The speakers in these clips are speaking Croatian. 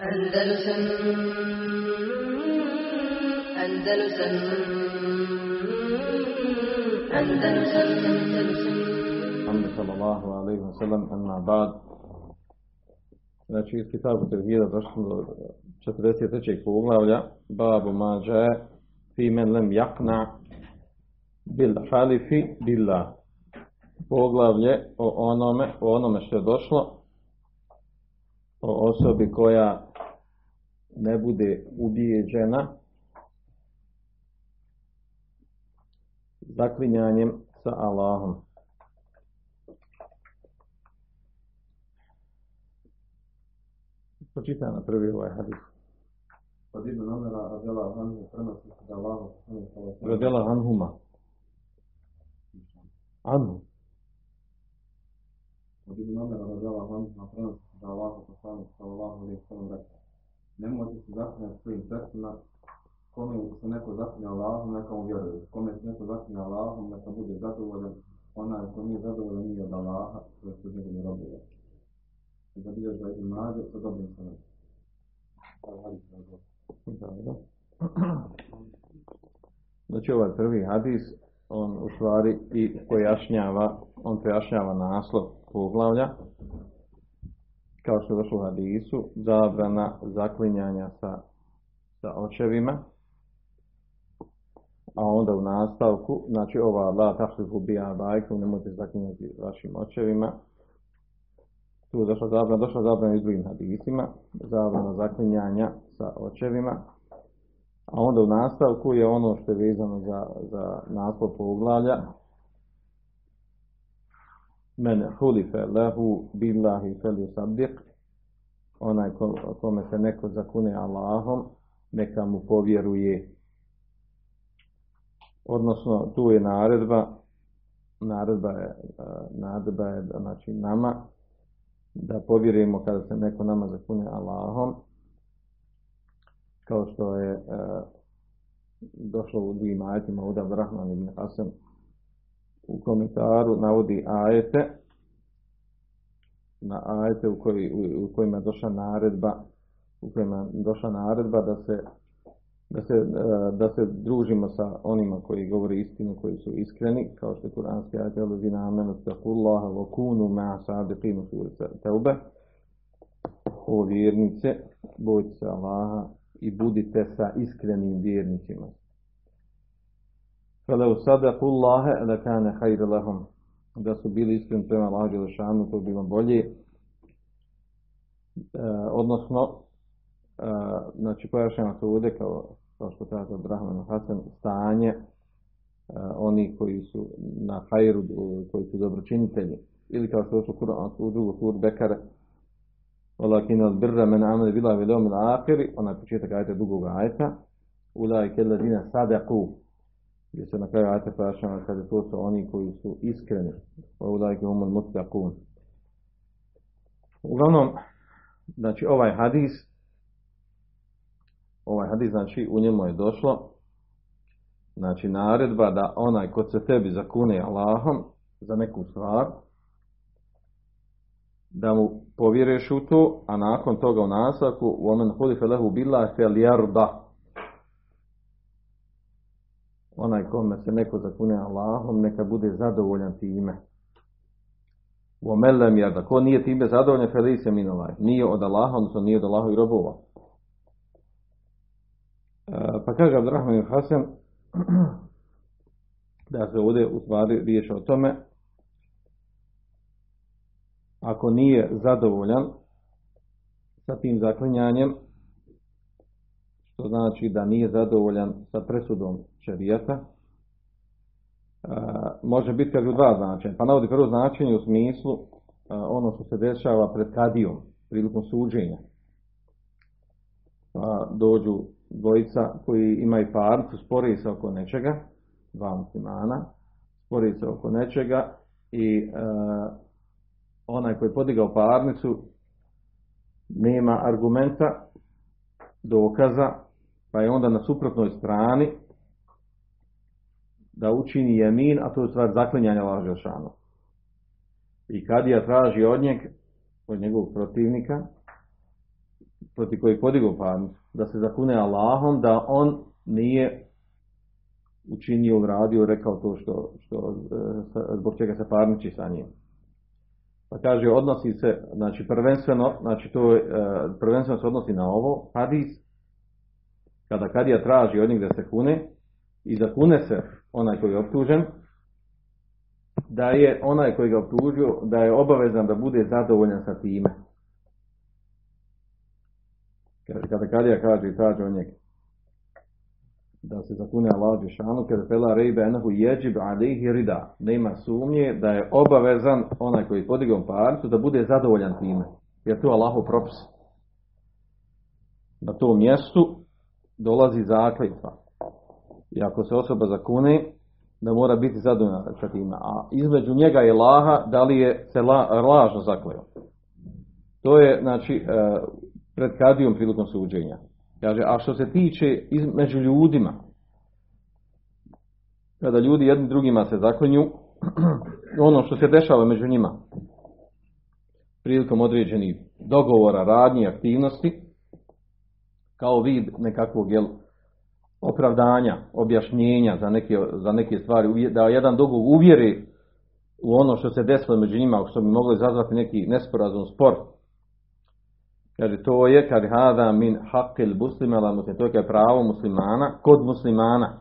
Andalusam Andalusam Andalusam Andalusam Muhammed sallallahu alaihi wa sallam, amma ba'd. Znači, iz kitabu Tevhida došli do 43. poglavlja, babu mađe, fi men lem jakna bil halifi billah. Poglavlje o onome, o onome što je došlo, o osobi koja ne bude ubijeđena zaklinjanjem sa Allahom. Pročitaj na prvi ovaj hadis. Od Ibn Omera radijallahu anhu prenosi se da Allah subhanahu wa ta'ala Radela anhuma. Anhu. Od Ibn Omera radijallahu anhu prenosi se da Allah sallallahu alaihi sallam rekao Nemojte se zaklinjati svojim srcima kome se neko zaklinja Allahom, neka mu vjeruje. Kome se neko zaklinja Allahom, neka bude zadovoljan. Onaj ko nije zadovoljan nije od Allaha, to su njegovi robovi. I da bilježi da Ibn Mađe sa dobrim razlog. Dobro. Znači ovaj prvi hadis, on u stvari i pojašnjava, on pojašnjava naslov poglavlja, kao što je došlo u hadisu, zabrana zaklinjanja sa, sa očevima, a onda u nastavku, znači ova la tahlifu bija bajku, nemojte zaklinjati vašim očevima, tu je došla zabrana, došla zabrana i s drugim hadisima, zabrana zaklinjanja sa očevima, a onda u nastavku je ono što je vezano za, za naslov poglavlja, men hulife lehu billahi fel yusaddiq, onaj ko, kome se neko zakune Allahom, neka mu povjeruje. Odnosno, tu je naredba, naredba je, eh, naredba je znači nama, da povjerujemo kada se neko nama zakune Allahom, kao što je e, došlo u drugim ajetima od Abrahman ibn Hasan u komentaru navodi ajete na ajete u, koji, u, u kojima je došla naredba u kojima je došla naredba da se da se, e, da se družimo sa onima koji govore istinu, koji su iskreni, kao što je kuranski ajet Elazina amenu wa kunu ma'a sadiqinu suri Teube. O vjernice, bojte se Allaha i budite sa iskrenim vjernicima. U sadaku Allahe da kane hajde lahom, da su bili iskreni prema Allahu Đelešanu, to bi bilo bolje. E, odnosno, e, znači pojašnjamo se ovdje kao, kao što kaže Abrahman Hasan, stanje e, oni koji su na hajru, koji su dobročinitelji. Ili kao što su u drugu suru Bekare, Walakin al birra men amene bila vel yawmil akhir, onaj početak ajeta drugog ajeta, ulaike alladina sadaqu, gdje se na kraju ajta kada kaže to su oni koji su iskreni. ovo da je humul mutakun. Uglavnom, znači ovaj hadis, ovaj hadis znači u njemu je došlo znači naredba da onaj ko se tebi zakune Allahom za neku stvar, da mu povjeruješ u to, a nakon toga u nasaku u omen hudi felehu bila fel jarda onaj kome se neko zakune Allahom, neka bude zadovoljan time. U omelem jer da ko nije time zadovoljan, felice se minovaj. Nije od Allaha, odnosno nije od Allaha i robova. E, pa kaže Abdurrahman Hasan da se ovdje u stvari riješi o tome ako nije zadovoljan sa tim zaklinjanjem znači da nije zadovoljan sa presudom šerijata, može biti kaže u dva značenja. Pa navodi prvo značenje u smislu ono što se dešava pred kadijom, prilikom suđenja. Pa dođu dvojica koji imaju parnicu, spori se oko nečega, dva muslimana, spori se oko nečega i onaj koji je podigao parnicu nema argumenta, dokaza, pa je onda na suprotnoj strani da učini jemin, a to je stvar zaklinjanja lažešanu. I kad ja traži od njeg, od njegovog protivnika, protiv kojeg podigu parnicu, da se zakune Allahom, da on nije učinio, uradio, rekao to što, što e, zbog čega se parniči sa njim. Pa kaže, odnosi se, znači prvenstveno, znači to e, prvenstveno se odnosi na ovo, hadis, kada kadija traži od njih da se kune, i zakune se onaj koji je optužen, da je onaj koji ga optužio, da je obavezan da bude zadovoljan sa time. Kada kadija kaže i traži od njega, da se zakune Allah Đešanu, kada fela rejbe enahu jeđib alihi rida. Nema sumnje da je obavezan onaj koji podigao parcu da bude zadovoljan time. Jer to Allahu propis. Na tom mjestu dolazi zakljetva. I ako se osoba zakune, da mora biti zadovoljan sa time. A između njega i Laha, da li je se la, lažno zakleo. To je, znači, e, pred kadijom prilikom suđenja. Kaže, a što se tiče među ljudima, kada ljudi jedni drugima se zaklinju, ono što se dešava među njima, prilikom određenih dogovora, radnji, aktivnosti, kao vid nekakvog jel, opravdanja, objašnjenja za neke, za neke stvari, da jedan drugog uvjeri u ono što se desilo među njima, što bi moglo izazvati neki nesporazum, spor, Kaže, to je kad hada min haqqil muslima to je pravo muslimana kod muslimana.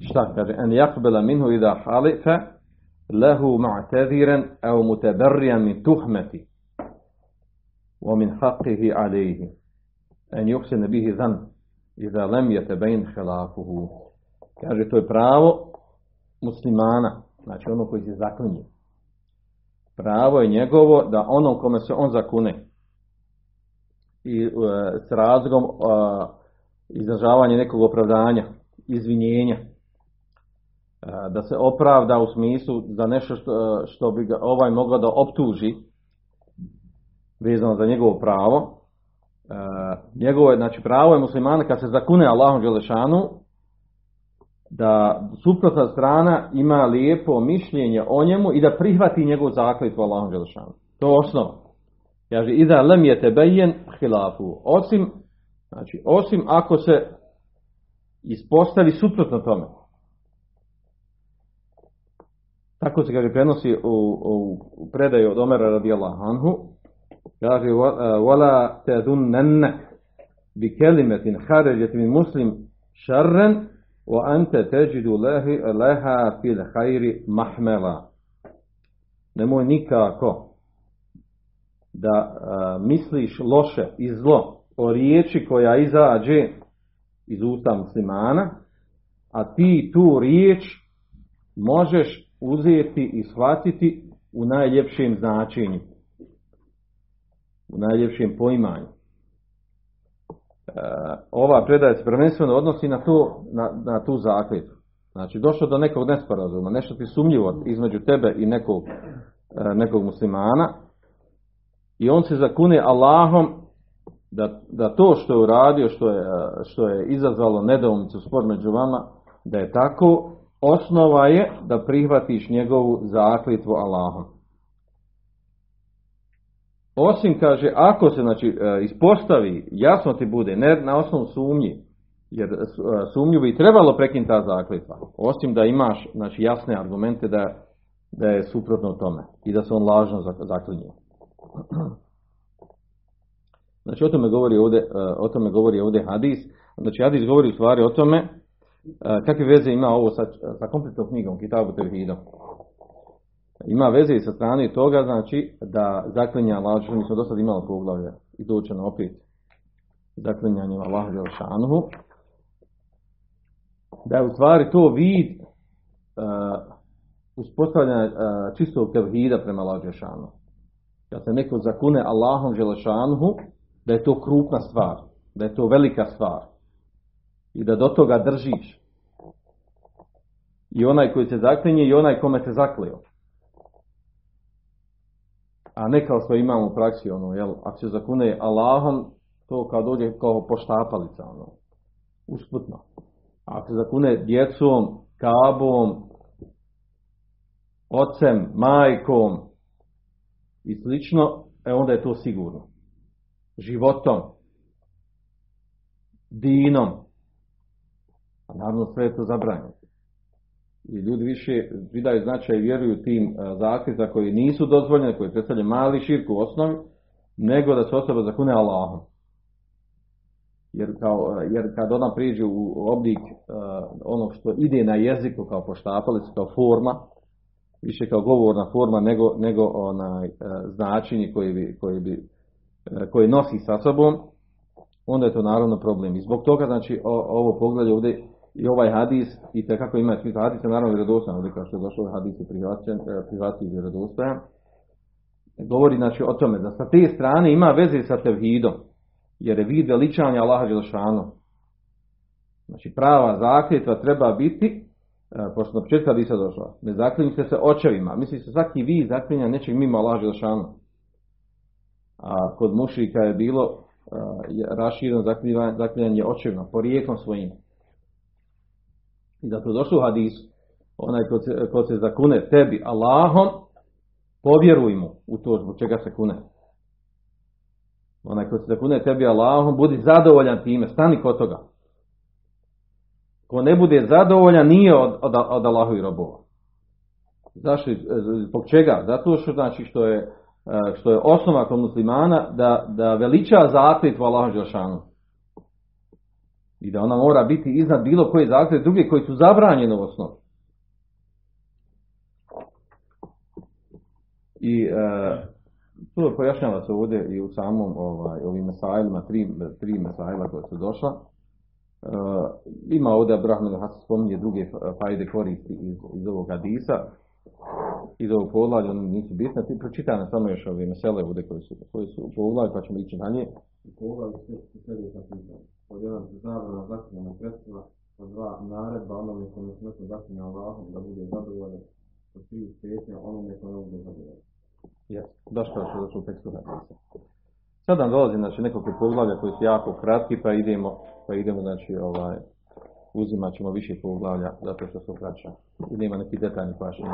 Šta kaže? En yakbela minhu ida halifa lehu ma'tadiran au mutabarrijan min tuhmeti wa min haqqihi alejhi en yuhsine bihi zan ida lem jetebein khilafuhu. Kaže, to je pravo muslimana, znači ono koji se zaklinje. Pravo je njegovo da ono kome se on zakune, i e, s razlogom izražavanja nekog opravdanja, izvinjenja. E, da se opravda u smislu za nešto što, što bi ga ovaj mogao da optuži vezano za njegovo pravo. E, njegovo je, znači pravo je muslimana kad se zakune Allahom Đelešanu da suprotna strana ima lijepo mišljenje o njemu i da prihvati njegov zakletvu Allahom Đelešanu. To je osnova. Kaže, iza lem je tebejen hilafu. Osim, znači, osim ako se ispostavi suprotno tome. Tako se kaže prenosi u, u, u predaju od Omera radijallahu anhu. Kaže, wala tedunnenne bi kelimetin haređet min muslim šarren wa ante teđidu leha fil hajri mahmela. Nemoj nikako da misliš loše i zlo o riječi koja izađe iz usta muslimana, a ti tu riječ možeš uzeti i shvatiti u najljepšem značenju, u najljepšem poimanju. ova predaja se prvenstveno odnosi na, to, na, na tu zakletu. Znači, došlo do nekog nesporazuma, nešto ti sumnjivo između tebe i nekog, nekog muslimana, i on se zakune Allahom da, da to što je uradio, što je, što je izazvalo nedoumicu spor među vama, da je tako, osnova je da prihvatiš njegovu zaklitvu Allahom. Osim, kaže, ako se znači, e, ispostavi, jasno ti bude, ne na osnovu sumnji, jer e, sumnju bi trebalo prekinuti ta zaklitva. Osim da imaš znači, jasne argumente da, da je suprotno tome i da se on lažno zaklinio. Znači o tome govori ovdje, e, o tome govori ovdje hadis. Znači hadis govori u stvari o tome e, kakve veze ima ovo sa, sa kompletnom knjigom Kitabu Tevhidom. Ima veze i sa strane toga, znači da zaklinja Allah, mi smo do sada imali poglavlje i doćeno opet zaklinjanjem Allah Želšanuhu, da je u stvari to vid uh, uspostavljanja uh, čistog tevhida prema Allah Želšanuhu kad se neko zakune Allahom Želešanuhu, da je to krupna stvar, da je to velika stvar i da do toga držiš. I onaj koji se zaklinje i onaj kome se zaklio. A ne kao što imamo u praksi, ono, jel, ako se zakune Allahom, to kao dođe kao poštapalica, ono, usputno. A ako se zakune djecom, kabom, ocem, majkom, i slično, e onda je to sigurno. Životom, dinom. A naravno sve je to zabranjeno. I ljudi više vidaju značaj i vjeruju tim zakljeta koji nisu dozvoljeni, koji predstavljaju mali širk u osnovi, nego da se osoba zakune Allahom. Jer, kao, jer kad ona priđe u oblik uh, onog što ide na jeziku kao poštapalica, kao forma, više kao govorna forma nego, nego onaj, uh, značenje koje, bi, koje, bi, uh, koje nosi sa sobom, onda je to naravno problem. I zbog toga, znači, o, ovo poglavlje ovdje i ovaj hadis, i te kako ima smisla, hadis je naravno vjerodostojan, ovdje kao što je došao hadis je prihvaćen, vjerodostojan, govori znači o tome da sa te strane ima veze sa tevhidom, jer je vid veličanja Allaha Đelšanu. Znači prava zakljetva treba biti, pošto na početku hadisa došla, ne zaklinjite se očevima, misli se svaki vi zaklinja nečeg mimo Allaha Đelšanu. A kod mušika je bilo rašireno zaklinjanje očevima, porijekom svojim. I zato došlo u hadisu, onaj ko se, ko se zakune tebi Allahom, povjeruj mu u to zbog čega se kune. Onaj ko se zakune tebi Allahom, budi zadovoljan time, stani kod toga. Ko ne bude zadovoljan, nije od, od, od Allahovi robova. Zašto? Zbog čega? Zato što znači što je što je osnova kod muslimana da, da veliča zakletvu Allahu Đelšanu. I da ona mora biti iznad bilo koje zaklet druge koji su zabranjene u osnovi. I e, to pojašnjava se ovdje i u samom ovaj, ovim mesajlima, tri, tri mesajla koje su došla. E, ima ovdje Abraham Hasan spominje druge fajde koristi iz, iz ovog hadisa. Iz ovog poglavlja, oni nisu bitne. Ti pročitane samo još ove mesele ovdje koje su, koje su u pa ćemo ići. U poglavlju sve su sljedeća pitanja. Od jedan zabrana zakljena sredstva, od dva naredba onome kome smrtno zakljena Allahom da bude zadovoljan, od tri svetnja onome kome bude zadovoljan. Jes, što je došlo u tekstu hadisa. Sad nam dolazi znači, nekoliko poglavlja koji su jako kratki, pa idemo, pa idemo znači, ovaj, uzimat ćemo više poglavlja zato što su kraća. I nema neki detaljni pašnje.